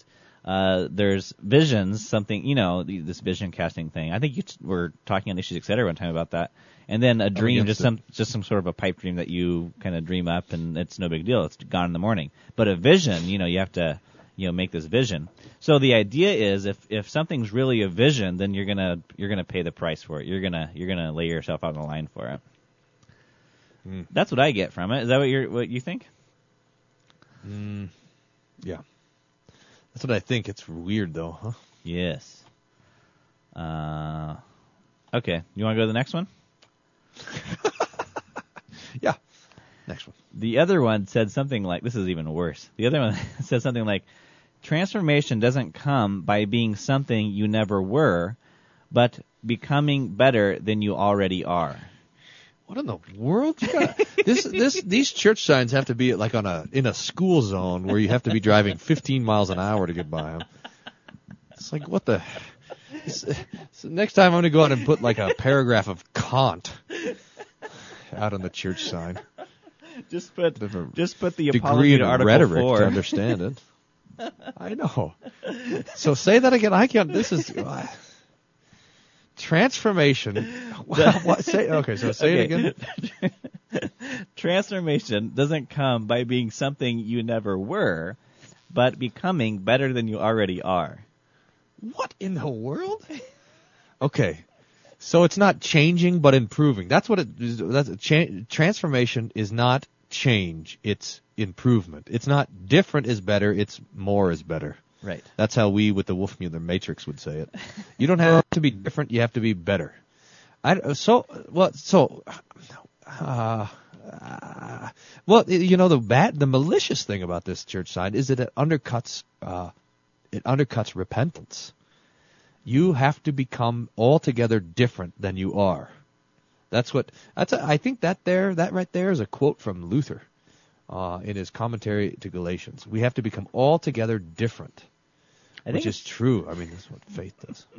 uh, there's visions, something you know, this vision casting thing. I think you t- were talking on issues etc. one time about that. And then a dream, just it. some just some sort of a pipe dream that you kind of dream up, and it's no big deal. It's gone in the morning. But a vision, you know, you have to you know make this vision. So the idea is if if something's really a vision, then you're gonna you're gonna pay the price for it. You're gonna you're gonna lay yourself out on the line for it. Hmm. That's what I get from it. Is that what you what you think? Mm, yeah, that's what I think. It's weird though, huh? Yes. Uh, okay. You want to go to the next one? yeah. Next one. The other one said something like, this is even worse. The other one said something like, transformation doesn't come by being something you never were, but becoming better than you already are. What in the world? Got, this this these church signs have to be like on a in a school zone where you have to be driving 15 miles an hour to get by them. It's like what the. So next time I'm gonna go out and put like a paragraph of Kant out on the church sign. Just put of just put the degree apology in Article rhetoric Four. to understand it. I know. So say that again. I can't. This is uh, transformation. What, what, say okay. So say it again. Transformation doesn't come by being something you never were, but becoming better than you already are. What in the world? Okay. So it's not changing, but improving. That's what it is. That's cha- transformation is not change. It's improvement. It's not different is better. It's more is better. Right. That's how we with the Wolfmueller Matrix would say it. You don't have to be different. You have to be better. I so well so. Uh, uh, well, you know the bad, the malicious thing about this church sign is that it undercuts, uh, it undercuts repentance. You have to become altogether different than you are. That's what. That's. A, I think that there, that right there, is a quote from Luther, uh, in his commentary to Galatians. We have to become altogether different, I which think is true. I mean, that's what faith does.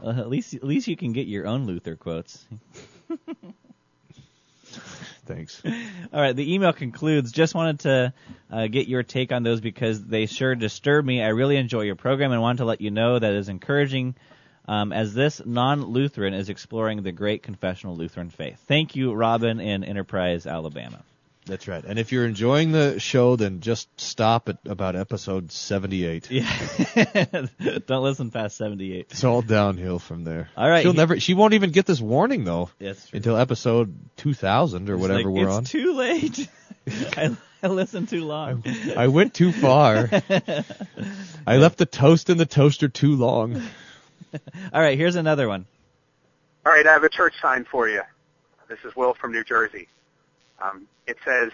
Well, at least at least you can get your own Luther quotes. Thanks. All right, the email concludes. Just wanted to uh, get your take on those because they sure disturb me. I really enjoy your program and want to let you know that it is encouraging um, as this non-Lutheran is exploring the great confessional Lutheran faith. Thank you, Robin in Enterprise, Alabama. That's right. And if you're enjoying the show, then just stop at about episode 78. Yeah, don't listen past seventy-eight. It's all downhill from there. All right. She'll never. She won't even get this warning though Yes, until episode 2000 or It's whatever like, we're it's on. too late. I, I listened too long. I went too far. I left the toast in the toaster too long. All right, here's another one. All right, I have a church sign for you. This is Will from New Jersey. Um, it says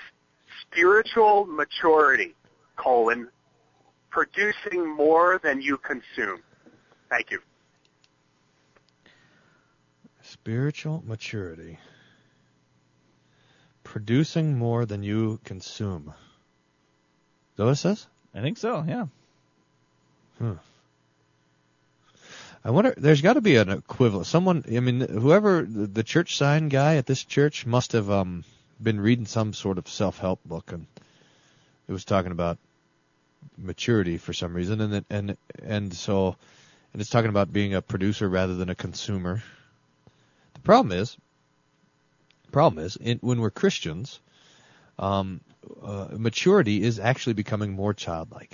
spiritual maturity, colon, producing more than you consume. Thank you. Spiritual maturity. Producing more than you consume. Is that what it says? I think so. Yeah. Hmm. I wonder. There's got to be an equivalent. Someone. I mean, whoever the church sign guy at this church must have um been reading some sort of self-help book, and it was talking about maturity for some reason, and and and so, and it's talking about being a producer rather than a consumer. The problem is, problem is, in, when we're Christians, um, uh, maturity is actually becoming more childlike.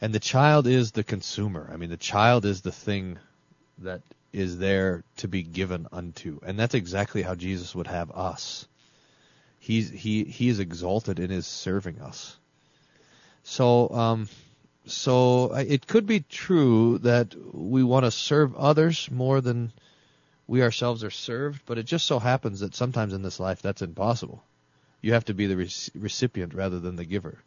And the child is the consumer. I mean, the child is the thing that is there to be given unto. And that's exactly how Jesus would have us. He's, he, he is exalted in his serving us. So, um, so it could be true that we want to serve others more than we ourselves are served, but it just so happens that sometimes in this life that's impossible. You have to be the rec- recipient rather than the giver.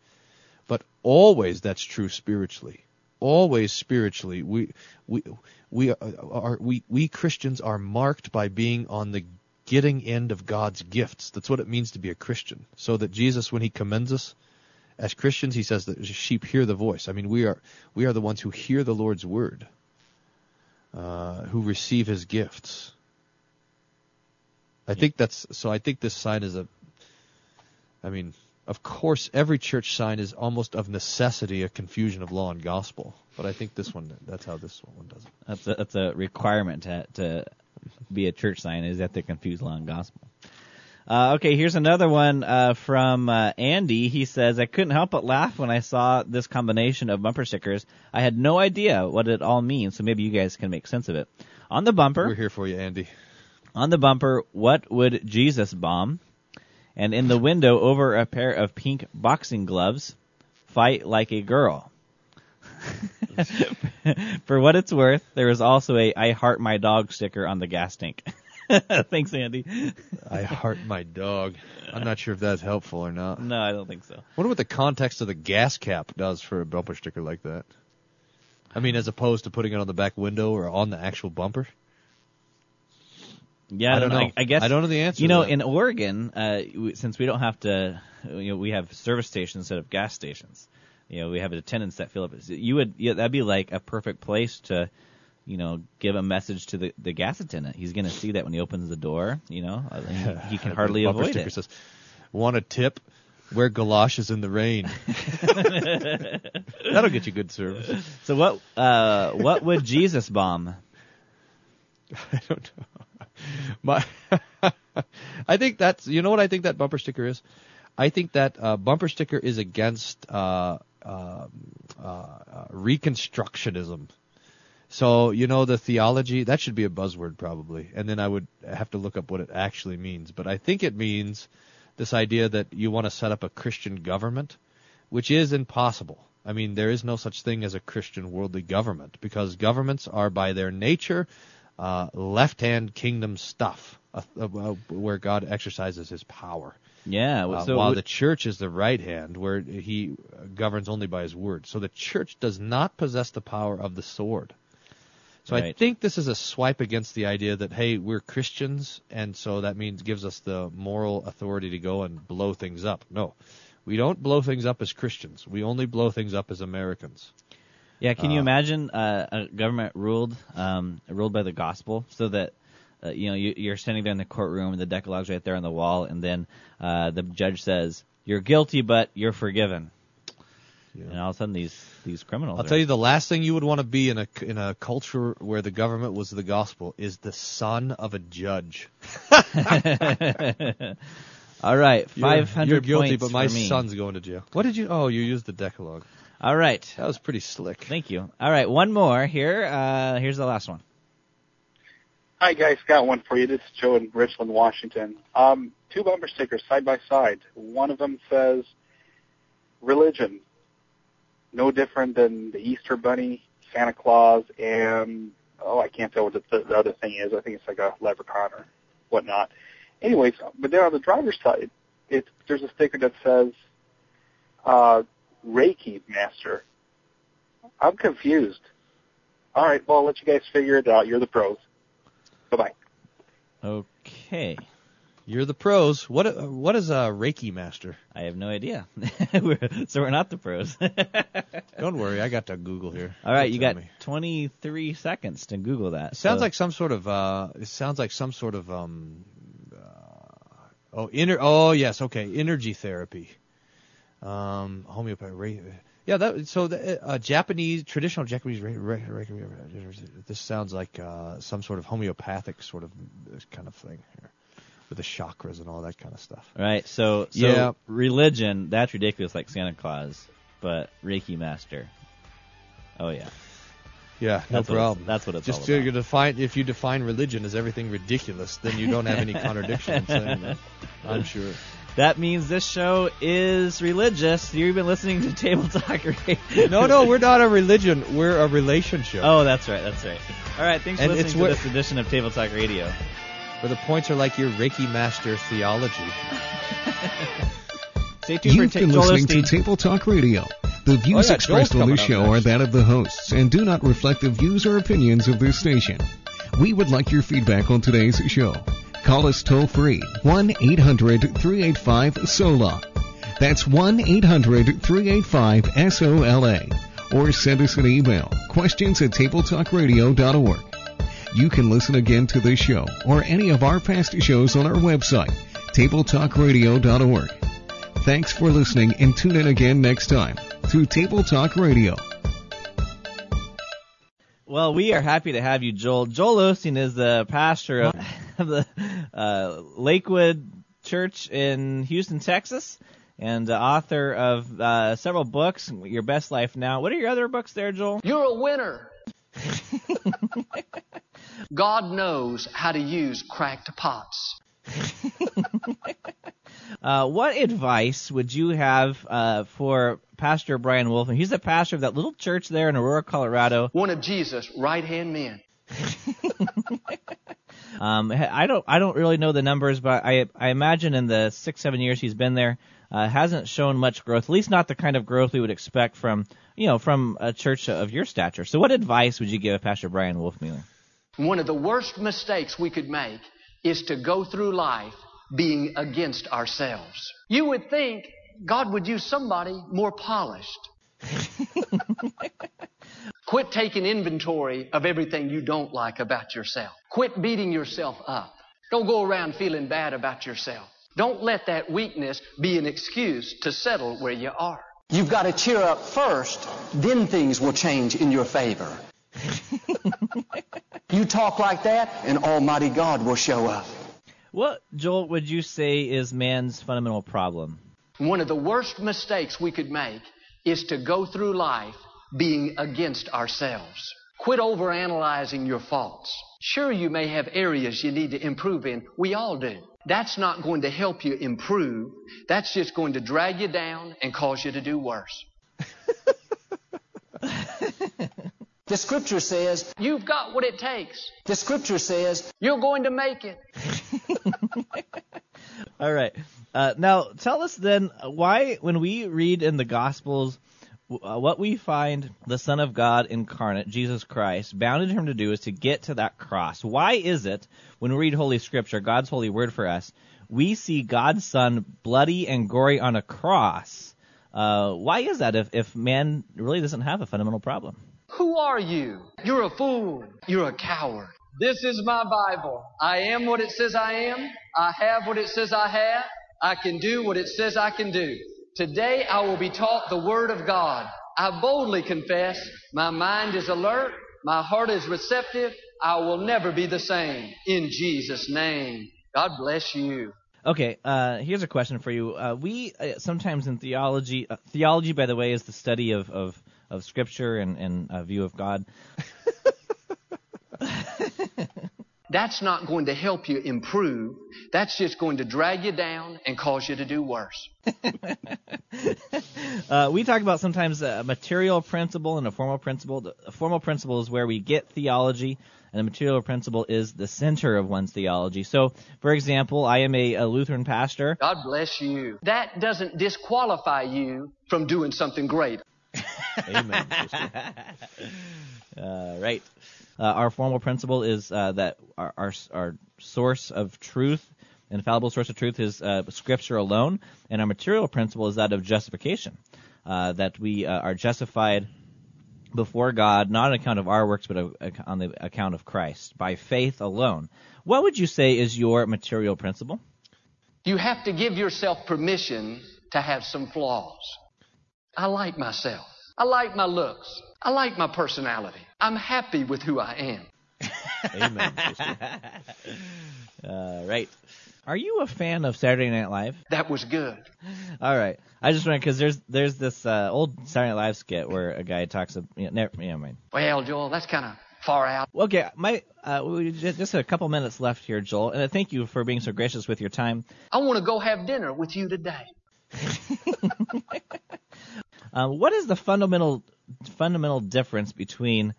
But always that's true spiritually. Always spiritually, we we we are, are we we Christians are marked by being on the getting end of God's gifts. That's what it means to be a Christian. So that Jesus, when He commends us as Christians, He says that sheep hear the voice. I mean, we are we are the ones who hear the Lord's word, uh, who receive His gifts. I think that's so. I think this sign is a. I mean, of course, every church sign is almost of necessity a confusion of law and gospel. But I think this one, that's how this one does it. That's a, that's a requirement to, to be a church sign is that they confuse law and gospel. Uh, okay, here's another one uh, from uh, Andy. He says, I couldn't help but laugh when I saw this combination of bumper stickers. I had no idea what it all means, so maybe you guys can make sense of it. On the bumper, We're here for you, Andy. on the bumper, what would Jesus bomb? And in the window, over a pair of pink boxing gloves, fight like a girl. For what it's worth, there is also a I heart my dog sticker on the gas tank. Thanks, Andy. I heart my dog. I'm not sure if that's helpful or not. No, I don't think so. wonder what the context of the gas cap does for a bumper sticker like that. I mean, as opposed to putting it on the back window or on the actual bumper. Yeah, I don't know. I, guess I don't know the answer You know, in Oregon, uh, since we don't have to, you know, we have service stations instead of gas stations. you know, we have attendants that fill up. You would, yeah, that'd be like a perfect place to, you know, give a message to the the gas attendant. He's going to see that when he opens the door. You know, I he can hardly avoid it. Says, Want a tip? Wear galoshes in the rain. That'll get you good service. So what uh what would Jesus bomb? I don't know. My, I think that's you know what I think that bumper sticker is. I think that uh, bumper sticker is against uh, uh, uh, uh, reconstructionism. So you know the theology that should be a buzzword probably, and then I would have to look up what it actually means. But I think it means this idea that you want to set up a Christian government, which is impossible. I mean, there is no such thing as a Christian worldly government because governments are by their nature uh, left-hand kingdom stuff, uh, uh, where God exercises His power. Yeah, Uh, so while the church is the right hand, where He governs only by His word. So the church does not possess the power of the sword. So I think this is a swipe against the idea that hey, we're Christians, and so that means gives us the moral authority to go and blow things up. No, we don't blow things up as Christians. We only blow things up as Americans. Yeah, can you Uh, imagine uh, a government ruled um, ruled by the gospel, so that uh, you know you, you're standing there in the courtroom and the Decalogue's right there on the wall, and then uh, the judge says you're guilty, but you're forgiven. And all of a sudden, these these criminals. I'll are- tell you the last thing you would want to be in a in a culture where the government was the gospel is the son of a judge. all right, five hundred. You're- You're guilty, but my son's going to jail. What did you? Oh, you used the Decalogue. All right, That was pretty slick. thank you. All right, one more here. Uh, here's the last one. Hi guys, got one for you. This is Joe in Richland, Washington. Um, two bumper stickers side by side. One of them says religion, no different than the Easter Bunny, Santa Claus, and oh, I can't tell what the, the other thing is. I think it's like a leprechaun or whatnot. Anyways, but then on the driver's side, it there's a sticker that says uh, Reiki Master. I'm confused. All right, well, I'll let you guys figure it out. You're the pros. Bye bye. Okay, You're the pros. What uh, what is a Reiki master? I have no idea. We're- so we're not the pros. Don't worry, I got to Google here. All right, Don't you got me. 23 seconds to Google that. It sounds So- like some sort of. uh It sounds like some sort of. um uh, Oh, inner. Oh, yes. Okay, energy therapy. Um, homeopathy. Ra- yeah, that. So the uh, Japanese traditional Japanese. This sounds like uh, some sort of homeopathic sort of kind of thing here, with the chakras and all that kind of stuff. Right. So, so Yeah. religion, that's ridiculous like Santa Claus, but Reiki master. Oh yeah. Yeah, no That's what problem. that's what it's Just all to about. define if you define religion as everything ridiculous, then you don't have any contradiction in saying that. I'm sure. That means this show is religious. You've been listening to Table Talk Radio. No, no, we're not a religion. We're a relationship. Oh, that's right. That's right. All right. Thanks for And listening it's to where- this edition of Table Talk Radio. Where the points are like your Reiki master theology. Stay tuned You've for been Ta- Joel listening to Table Talk Radio. The oh, views Oh, yeah, expressed Joel's on this coming show up are next. that of the hosts and do not reflect the views or opinions of this station. We would like your feedback on today's show. Call us toll free 1 800 385 SOLA. That's 1 800 385 SOLA. Or send us an email questions at tabletalkradio.org. You can listen again to this show or any of our past shows on our website, tabletalkradio.org. Thanks for listening and tune in again next time to Table Talk Radio. Well, we are happy to have you, Joel. Joel Osteen is the pastor of, of the uh, Lakewood Church in Houston, Texas, and the author of uh, several books. Your Best Life Now. What are your other books there, Joel? You're a winner. God knows how to use cracked pots. Uh, what advice would you have uh, for Pastor Brian Wolfmueller? He's the pastor of that little church there in Aurora, Colorado. One of Jesus' right hand men. Um, I don't, I don't really know the numbers, but I, I imagine in the six, seven years he's been there, uh, hasn't shown much growth. At least not the kind of growth we would expect from, you know, from a church of your stature. So, what advice would you give Pastor Brian Wolfmueller? One of the worst mistakes we could make is to go through life being against ourselves. You would think God would use somebody more polished. Quit taking inventory of everything you don't like about yourself. Quit beating yourself up. Don't go around feeling bad about yourself. Don't let that weakness be an excuse to settle where you are. You've got to cheer up first, then things will change in your favor. you talk like that, and Almighty God will show up. What, Joel, would you say is man's fundamental problem? One of the worst mistakes we could make is to go through life being against ourselves. Quit overanalyzing your faults. Sure, you may have areas you need to improve in. We all do. That's not going to help you improve. That's just going to drag you down and cause you to do worse. the scripture says, You've got what it takes. The scripture says, You're going to make it. All right. Uh, now, tell us then why, when we read in the Gospels, uh, what we find the Son of God incarnate, Jesus Christ, bounded him to do is to get to that cross. Why is it, when we read Holy Scripture, God's holy word for us, we see God's Son bloody and gory on a cross? Uh, why is that if, if man really doesn't have a fundamental problem? Who are you? You're a fool. You're a coward. This is my Bible. I am what it says I am. I have what it says I have. I can do what it says I can do. Today I will be taught the Word of God. I boldly confess my mind is alert, my heart is receptive. I will never be the same. In Jesus' name. God bless you. Okay, uh, here's a question for you. Uh, we uh, sometimes in theology, uh, theology, by the way, is the study of of, of Scripture and and a view of God. That's not going to help you improve. That's just going to drag you down and cause you to do worse. uh, we talk about sometimes a material principle and a formal principle. A formal principle is where we get theology, and the material principle is the center of one's theology. So, for example, I am a, a Lutheran pastor. God bless you. That doesn't disqualify you from doing something great. Amen. uh, right. Uh, our formal principle is uh, that our, our, our source of truth, infallible source of truth, is uh, Scripture alone, and our material principle is that of justification, uh, that we uh, are justified before God, not on account of our works, but on the account of Christ, by faith alone. What would you say is your material principle? You have to give yourself permission to have some flaws. I like myself. I like my looks. I like my personality. I'm happy with who I am. Amen. uh, right. Are you a fan of Saturday Night Live? That was good. All right. I just went because there's there's this uh, old Saturday Night Live skit where a guy talks. Of, you know, never, you know, mind. Well, Joel, that's kind of far out. Okay, my uh, we just a couple minutes left here, Joel, and I thank you for being so gracious with your time. I want to go have dinner with you today. um, what is the fundamental fundamental difference between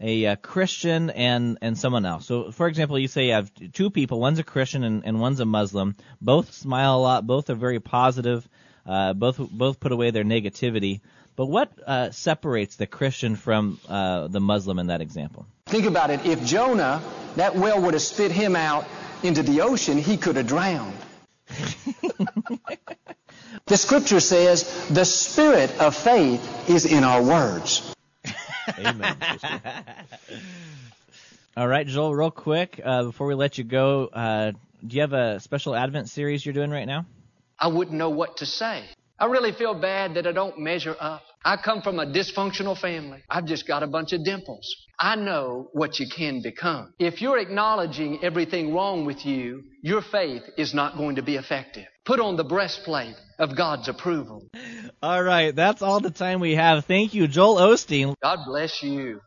a uh, Christian and and someone else. So, for example, you say you have two people, one's a Christian and, and one's a Muslim. Both smile a lot. Both are very positive. Uh, both both put away their negativity. But what uh, separates the Christian from uh, the Muslim in that example? Think about it. If Jonah, that well would have spit him out into the ocean, he could have drowned. the scripture says the spirit of faith is in our words. Amen. All right, Joel, real quick, uh, before we let you go, uh, do you have a special Advent series you're doing right now? I wouldn't know what to say. I really feel bad that I don't measure up. I come from a dysfunctional family. I've just got a bunch of dimples. I know what you can become. If you're acknowledging everything wrong with you, your faith is not going to be effective. Put on the breastplate of God's approval. All right, that's all the time we have. Thank you, Joel Osteen. God bless you.